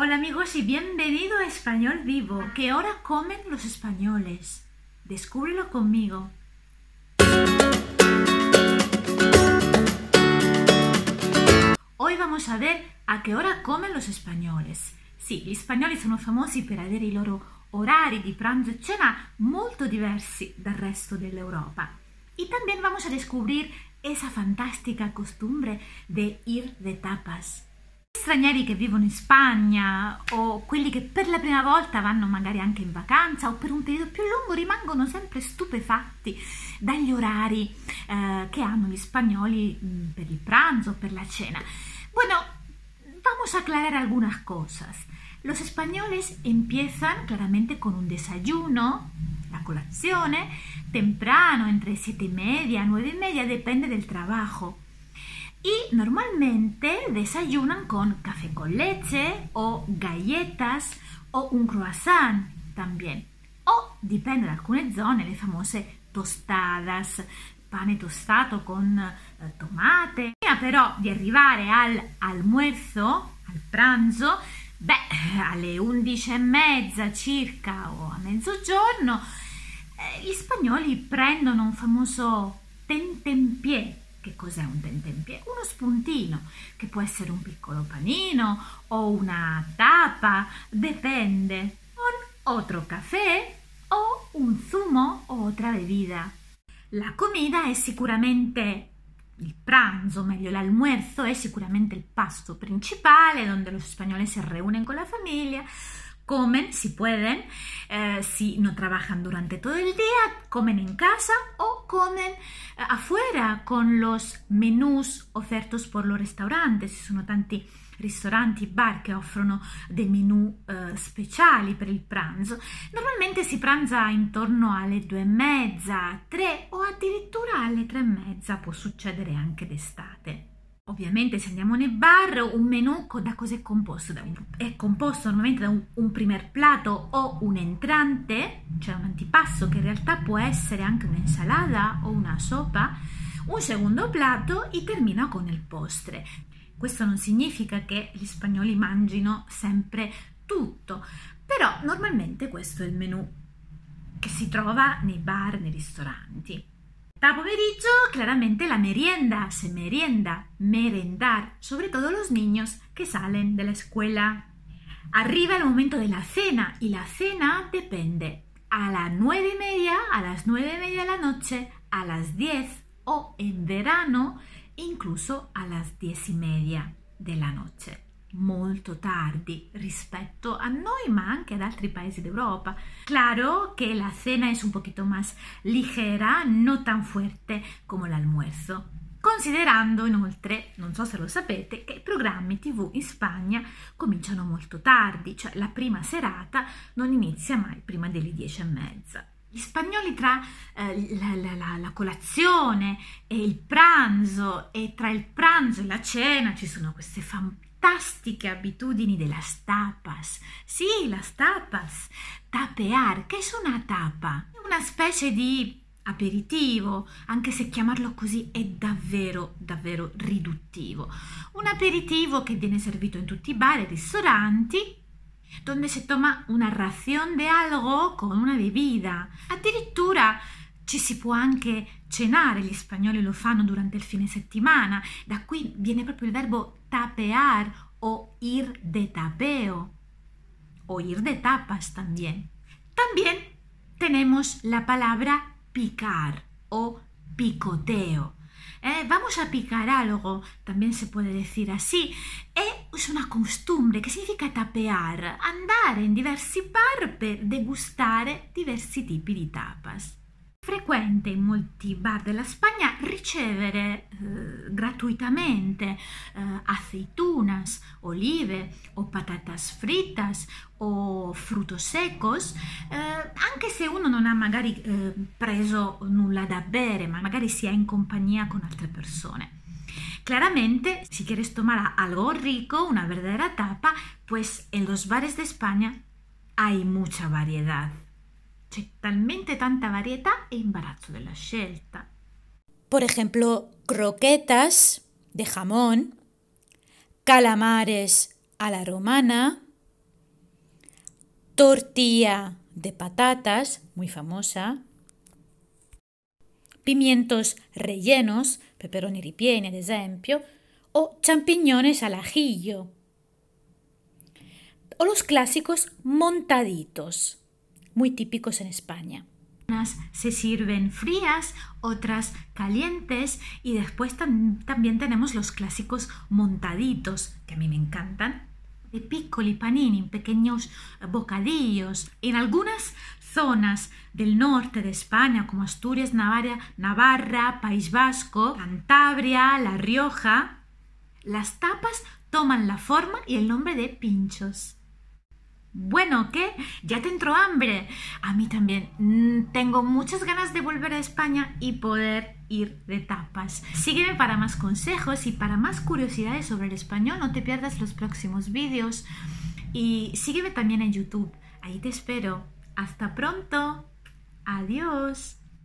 Hola amigos y bienvenido a Español Vivo. ¿Qué hora comen los españoles? Descúbrelo conmigo. Hoy vamos a ver a che ora comen los españoles. Sì, gli spagnoli sono famosi per avere i loro orari di pranzo e cena molto diversi dal resto dell'Europa. Y también vamos a descubrir esa fantástica costumbre de ir de tapas. Stranieri che vivono in Spagna o quelli che per la prima volta vanno magari anche in vacanza o per un periodo più lungo rimangono sempre stupefatti dagli orari eh, che hanno gli spagnoli mh, per il pranzo per la cena. Bueno, vamos a aclarar algunas cosas. Los españoles empiezan claramente con un desayuno, la colazione, temprano, entre siete y media, nueve y media, depende del trabajo. Y normalmente desayunan con café con leche o galletas o un croissant también. O dipende da alcune zone, le famose tostadas, pane tostato con eh, tomate. Prima però di arrivare all'almuerzo, al pranzo, beh, alle 11 e mezza circa o a mezzogiorno, eh, gli spagnoli prendono un famoso tentempié che cos'è un tentempié? Uno spuntino, che può essere un piccolo panino o una tapa, depende. Un otro café o un zumo o otra bebida. La comida è sicuramente il pranzo, meglio l'almuerzo, è sicuramente il pasto principale, donde los españoles se reúnen con la familia, comen si pueden, eh, si no trabajan durante todo el día, comen en casa o comen eh, afuera con los menús offertos por los restaurantes. Ci sono tanti ristoranti, bar che offrono dei menù eh, speciali per il pranzo. Normalmente si pranza intorno alle due e mezza, tre o addirittura alle tre e mezza, può succedere anche d'estate. Ovviamente se andiamo nei bar, un menù da cosa è composto? Un, è composto normalmente da un, un primer plato o un entrante, cioè un antipasto che in realtà può essere anche un'insalata o una sopa, un secondo plato e termina con il postre. Questo non significa che gli spagnoli mangino sempre tutto, però normalmente questo è il menù che si trova nei bar, nei ristoranti. Da pomeriggio, claramente la merienda, se merienda, merendar, sobre todo los niños que salen de la escuela. Arriba el momento de la cena y la cena depende a las nueve y media, a las nueve y media de la noche, a las diez o en verano incluso a las diez y media de la noche. Molto tardi rispetto a noi ma anche ad altri paesi d'Europa. Claro que la cena es un poquito más ligera, no tan fuerte come l'almuerzo. Considerando inoltre, non so se lo sapete, che i programmi TV in Spagna cominciano molto tardi, cioè la prima serata non inizia mai prima delle dieci e mezza. Gli spagnoli tra eh, la, la, la, la, colazione e il pranzo e tra il pranzo e la cena ci sono queste fantastiche abitudini de las tapas. Sì, las tapas. Tapear. Che è una tapa? Una specie di aperitivo, anche se chiamarlo così è davvero, davvero riduttivo. Un aperitivo che viene servito in tutti i bar e ristoranti, donde se toma una ración de algo con una bebida. Addirittura ci si può anche cenare, gli spagnoli lo fanno durante il fine settimana, da qui viene proprio il verbo tapear o ir de tapeo o ir de tapas también. También tenemos la palabra picar o picoteo. Eh, vamos a picar algo, también se puede decir así. Es una costumbre che significa tapear, andare in diversi bar per degustare diversi tipi di tapas frequente in molti bar della Spagna ricevere eh, gratuitamente eh, aceitunas, olive o patatas fritas o frutos secos, eh, anche se uno non ha magari eh, preso nulla da bere, ma magari si è in compagnia con altre persone. Claramente, si quieres tomar algo rico, una verdadera tapa, pues en los bares de España hay mucha variedad. C'è talmente tanta varietà e imbarazzo della scelta. Por ejemplo, croquetas de jamón, calamares a la romana, tortilla de patatas, muy famosa, pimientos rellenos, peperoni ripieni ad esempio, o champiñones al ajillo, o los clásicos montaditos, muy típicos en España. Unas se sirven frías, otras calientes y después también tenemos los clásicos montaditos, que a mí me encantan, de piccoli panini, pequeños bocadillos. En algunas zonas del norte de España, como Asturias, Navarra, Navarra, País Vasco, Cantabria, La Rioja, las tapas toman la forma y el nombre de pinchos. Bueno, ¿qué? ¿Ya te entró hambre? A mí también. Mm, tengo muchas ganas de volver a España y poder ir de tapas. Sígueme para más consejos y para más curiosidades sobre el español. No te pierdas los próximos vídeos. Y sígueme también en YouTube. Ahí te espero. Hasta pronto. Adiós.